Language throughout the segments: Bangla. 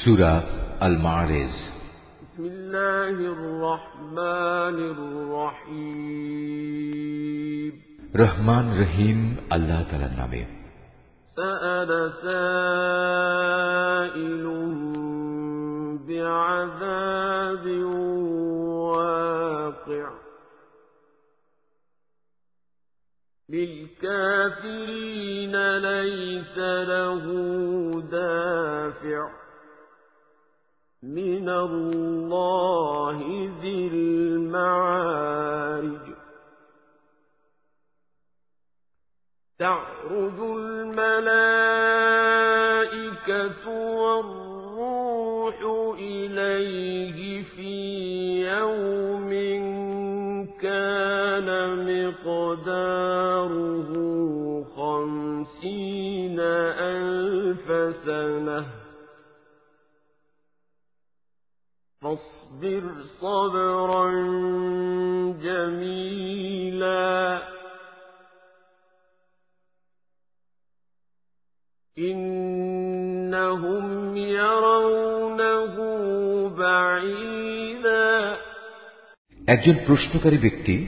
সুরা আল মারেজ بسم الله الرحمن الرحيم রহমান রহিম আল্লাহ তালার নামে سأل سائل بعذاب واقع للكافرين ليس له دافع من الله ذي المعارج تعرج الملائكة والروح إليه في يوم كان مقداره خمسين ألف سنة فاصبر صبرا جميلا إنهم يرونه بعيدا একজন প্রশ্নকারী ব্যক্তি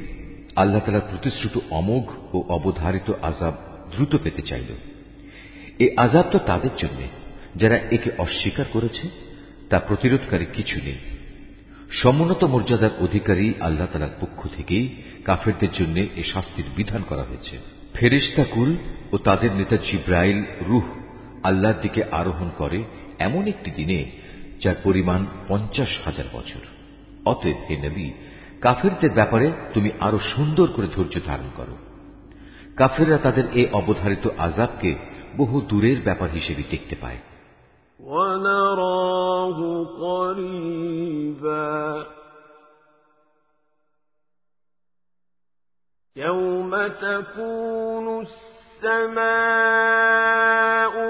আল্লাহ তালার প্রতিশ্রুত অমোঘ ও অবধারিত আজাব দ্রুত পেতে চাইল এই আজাব তো তাদের জন্য যারা একে অস্বীকার করেছে তা প্রতিরোধকারী কিছু নেই সমুন্নত মর্যাদার অধিকারী আল্লাহ তালার পক্ষ থেকেই কাফেরদের জন্য এ শাস্তির বিধান করা হয়েছে। ফেরেস্তাকুল ও তাদের নেতা জিব্রাইল রুহ আল্লাহর দিকে আরোহণ করে এমন একটি দিনে, যার পরিমাণ পঞ্চাশ হাজার বছর। অতএব হে নবী, কাফেরদের ব্যাপারে তুমি আরও সুন্দর করে ধৈর্য ধারণ করো। কাফেররা তাদের এ অবধারিত আজাবকে বহু দূরের ব্যাপার হিসেবে দেখতে পায়। ونراه قريبا. يوم تكون السماء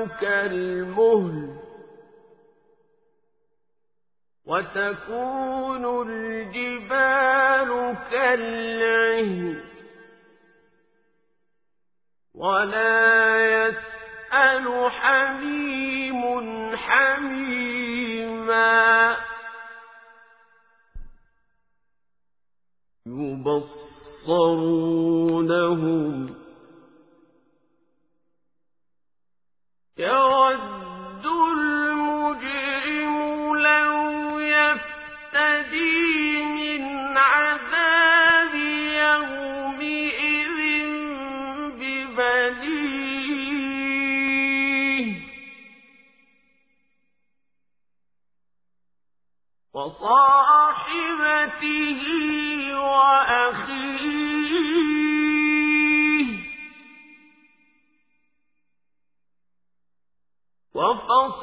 كالمهل وتكون الجبال كالعهن ولا يسأل حميم يبصرونهم يود المجرم لو يفتدي من عذاب يومئذ ببنيه وصاحبته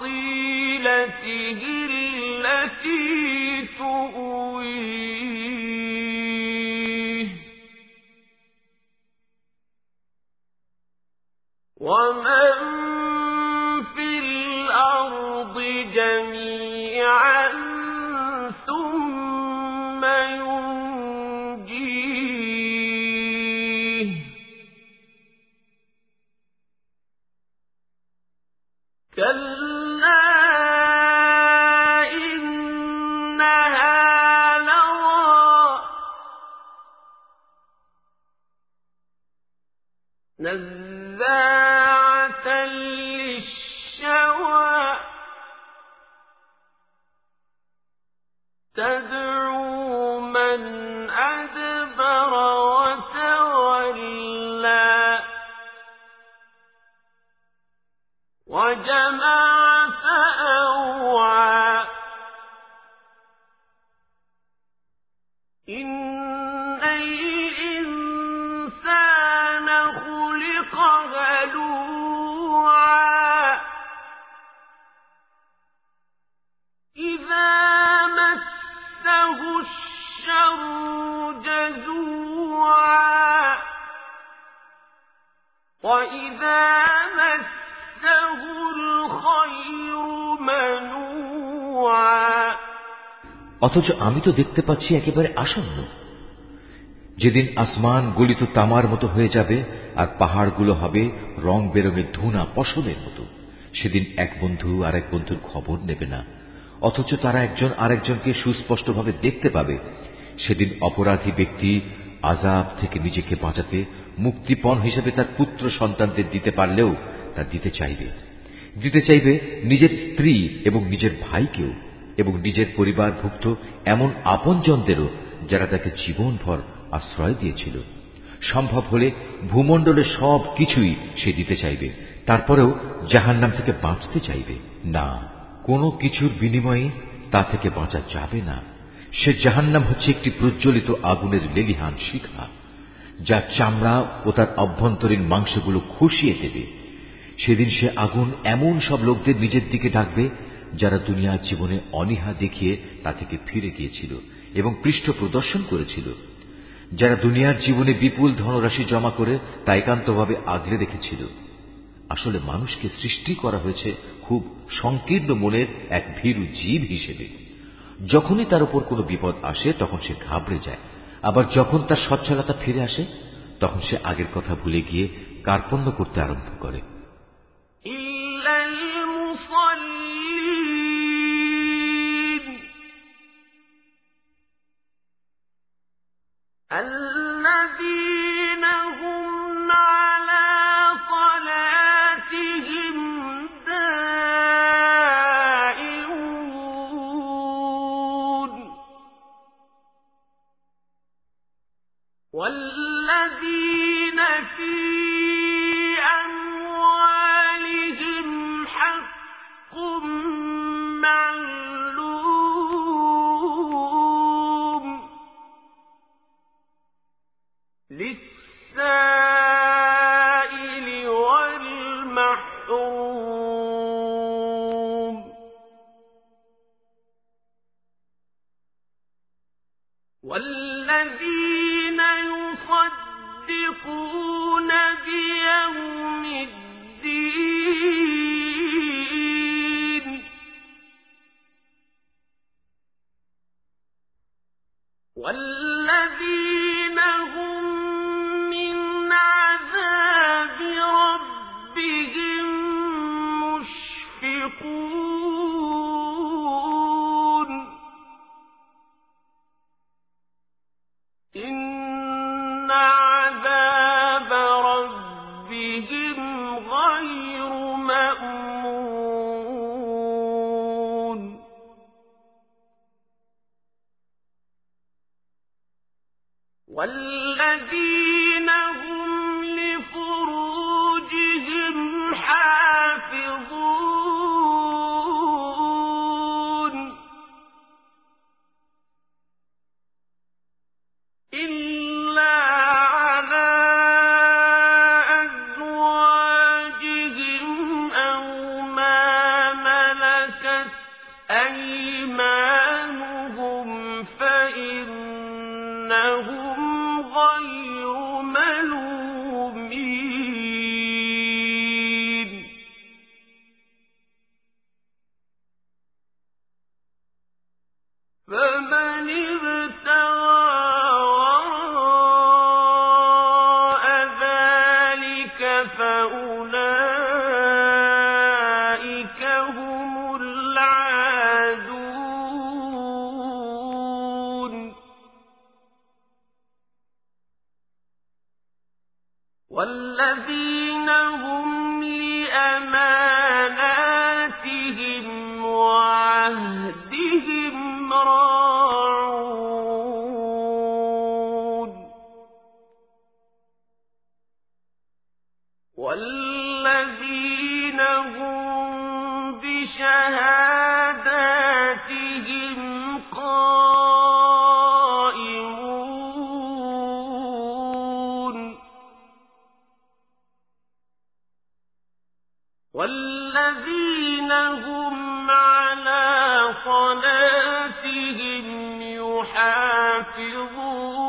وفصيلته التي تؤويه ومن نزاعة للشوى تدعو من أدبر وتولى وجمع فأوعى إن অথচ আমি তো দেখতে পাচ্ছি একেবারে আসন্ন। যেদিন আসমান গলিত তামার মতো হয়ে যাবে আর পাহাড়গুলো হবে রং বেরঙের ধুনা পশমের মতো, সেদিন এক বন্ধু আর এক বন্ধুর খবর নেবে না। অথচ তারা একজন আরেকজনকে সুস্পষ্টভাবে দেখতে পাবে। সেদিন অপরাধী ব্যক্তি আজাব থেকে নিজেকে বাঁচাতে মুক্তিপণ হিসেবে তার পুত্র সন্তানদের দিতে পারলেও তা দিতে চাইবে। দিতে চাইবে নিজের স্ত্রী এবং নিজের ভাইকেও। এবং নিজের পরিবারভুক্ত এমন আপনজনদেরও যারা তাকে জীবনভর আশ্রয় দিয়েছিল। সম্ভব হলে ভূমণ্ডলের সব কিছুই সে দিতে চাইবে, তারপরেও জাহান নাম থেকে বাঁচতে চাইবে। না, কোনো কিছুর বিনিময়ে তা থেকে বাঁচা যাবে না। সে জাহান্নাম হচ্ছে একটি প্রজ্বলিত আগুনের লেলিহান শিখা, যা চামড়া ও তার অভ্যন্তরীণ মাংসগুলো খসিয়ে দেবে। সেদিন সে আগুন এমন সব লোকদের নিজের দিকে ডাকবে যারা দুনিয়ার জীবনে অনিহা দেখিয়ে তা থেকে ফিরে গিয়েছিল এবং পৃষ্ঠ প্রদর্শন করেছিল। যারা দুনিয়ার জীবনে বিপুল ধনরাশি জমা করে তা একান্তভাবে আগলে রেখেছিল। আসলে মানুষকে সৃষ্টি করা হয়েছে খুব সংকীর্ণ মনের এক ভীরু জীব হিসেবে। যখনই তার উপর কোনো বিপদ আসে, তখন সে ঘাবড়ে যায়। আবার যখন তার সচ্ছলতা ফিরে আসে, তখন সে আগের কথা ভুলে গিয়ে কার্পণ্য করতে আরম্ভ করে। والذي فأولئك والذين هم بشهاداتهم قائمون. والذين هم على صلاتهم يحافظون.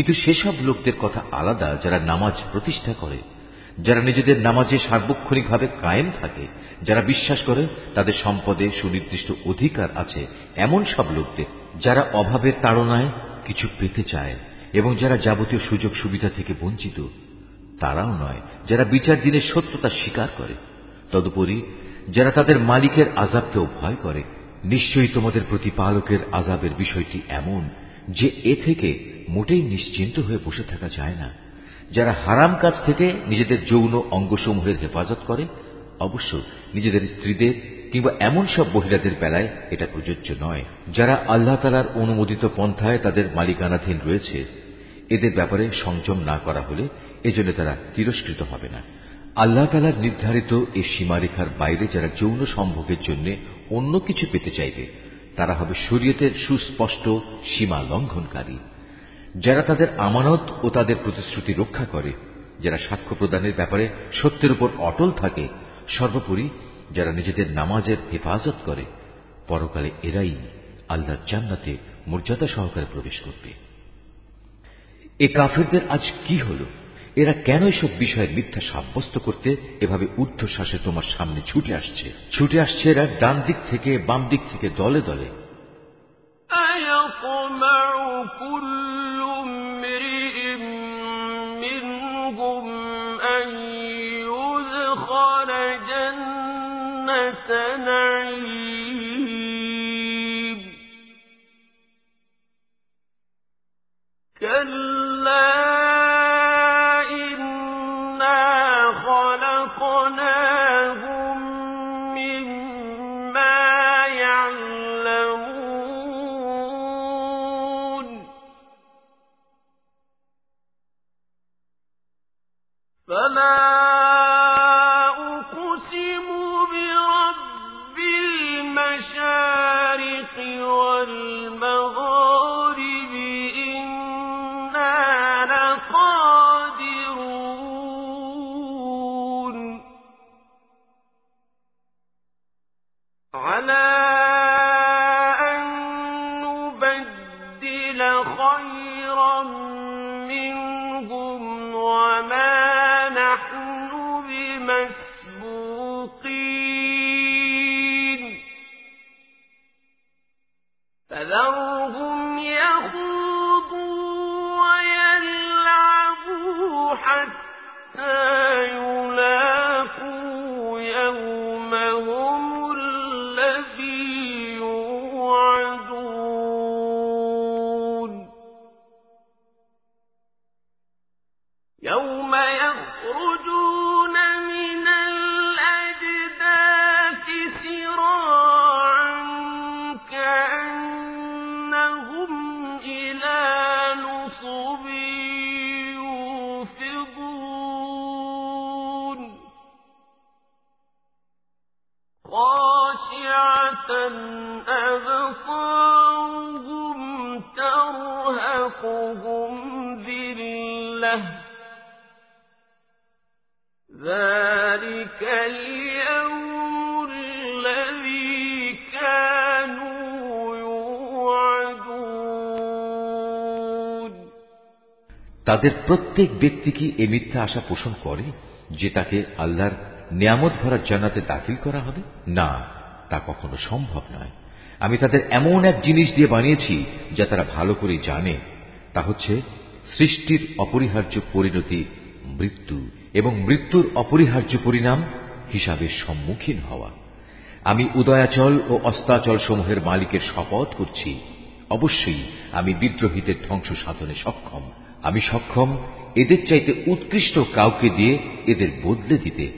কিন্তু সেসব লোকদের কথা আলাদা যারা নামাজ প্রতিষ্ঠা করে, যারা নিজেদের নামাজে সার্বক্ষণিকভাবে কায়েম থাকে, যারা বিশ্বাস করে তাদের সম্পদে সুনির্দিষ্ট অধিকার আছে, এমন সব লোকদের যারা অভাবের তাড়নায় কিছু পেতে চায় এবং যারা যাবতীয় সুযোগ সুবিধা থেকে বঞ্চিত, তারাও নয়, যারা বিচার দিনের সত্যতা স্বীকার করে। তদুপরি যারা তাদের মালিকের আজাবকেও ভয় করে, নিশ্চয়ই তোমাদের প্রতিপালকের আজাবের বিষয়টি এমন যে এ থেকে মোটেই নিশ্চিন্ত হয়ে বসে থাকা যায় না। যারা হারাম কাজ থেকে নিজেদের যৌন অঙ্গসমূহের হেফাজত করে, অবশ্য নিজেদের স্ত্রীদের কিংবা এমন সব মহিলাদের বেলায় এটা প্রযোজ্য নয়। যারা আল্লাহ তালার অনুমোদিত পন্থায় তাদের মালিকানাধীন রয়েছে, এদের ব্যাপারে সংযম না করা হলে এজন্য তারা তিরস্কৃত হবে না। আল্লাহ তালার নির্ধারিত এই সীমারেখার বাইরে যারা যৌন সম্ভোগের জন্য অন্য কিছু পেতে চাইবে তারা হবে শরীয়তের সুস্পষ্ট সীমা লঙ্ঘনকারী। যারা তাদের আমানত ও তাদের প্রতিশ্রুতি রক্ষা করে, যারা সাক্ষ্য প্রদানের ব্যাপারে সত্যের উপর অটল থাকে, সর্বোপরি যারা নিজেদের নামাজের হেফাজত করে, পরকালে এরাই আল্লাহর জান্নাতে মর্যাদা সহকারে প্রবেশ করবে। এ কাফেরদের আজ কি হল? এরা কেন এসব বিষয়ে মিথ্যা সাব্যস্ত করতে এভাবে ঊর্ধ্বশ্বাসে তোমার সামনে ছুটে আসছে? ছুটে আসছে এরা ডান দিক থেকে, বাম দিক থেকে, দলে দলে। حتى ذلك اليوم الذي كانوا يوعدون তাদের প্রত্যেক ব্যক্তি কি এ মিথ্যা আশা পোষণ করে যে তাকে আল্লাহর নিয়ামত ভরা জান্নাতে দাখিল করা হবে না তা কখনো সম্ভব নয় আমি তাদের এমন এক জিনিস দিয়ে বানিয়েছি যা তারা ভালো করে জানে তা হচ্ছে সৃষ্টির অপরিহার্য পরিণতি মৃত্যু এবং মৃত্যুর অপরিহার্য পরিণাম হিসাবে সম্মুখীন হওয়া। আমি উদয়াচল ও অস্তাচল সমূহের মালিকের শপথ করছি। অবশ্যই আমি বিদ্রোহীদের ধ্বংস সাধনে সক্ষম। আমি সক্ষম এদের চাইতে উৎকৃষ্ট কাউকে দিয়ে এদের বদলে দিতে।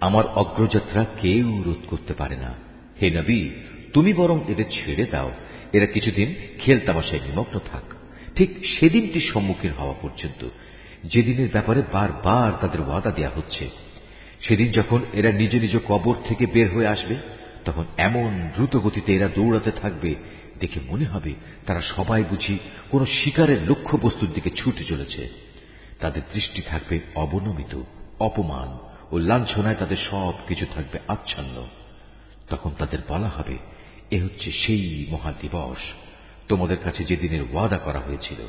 আমার অগ্রযাত্রা কেউ রোধ করতে পারে না। হে নবী, তুমি বরং এদের ছেড়ে দাও। এরা কিছুদিন খেলতামাশায় নিমগ্ন থাক। ঠিক সেদিনটির সম্মুখীন হওয়া পর্যন্ত যেদিনের ব্যাপারে বারবার তাদের ওয়াদা দেয়া হচ্ছে, সেদিন যখন এরা নিজ নিজ কবর থেকে বের হয়ে আসবে, তখন এমন দ্রুত গতিতে এরা দৌড়াতে থাকবে দেখে মনে হবে তারা সবাই বুঝি কোন শিকারের লক্ষ্য বস্তুর দিকে ছুটে চলেছে। তাদের দৃষ্টি থাকবে অবনমিত, অপমান ও লাঞ্ছনায় তাদের সব কিছু থাকবে আচ্ছন্ন। তখন তাদের বলা হবে, এ হচ্ছে সেই মহাদিবস। তোমাদের কাছে যেদিনের ওয়াদা করা হয়েছিল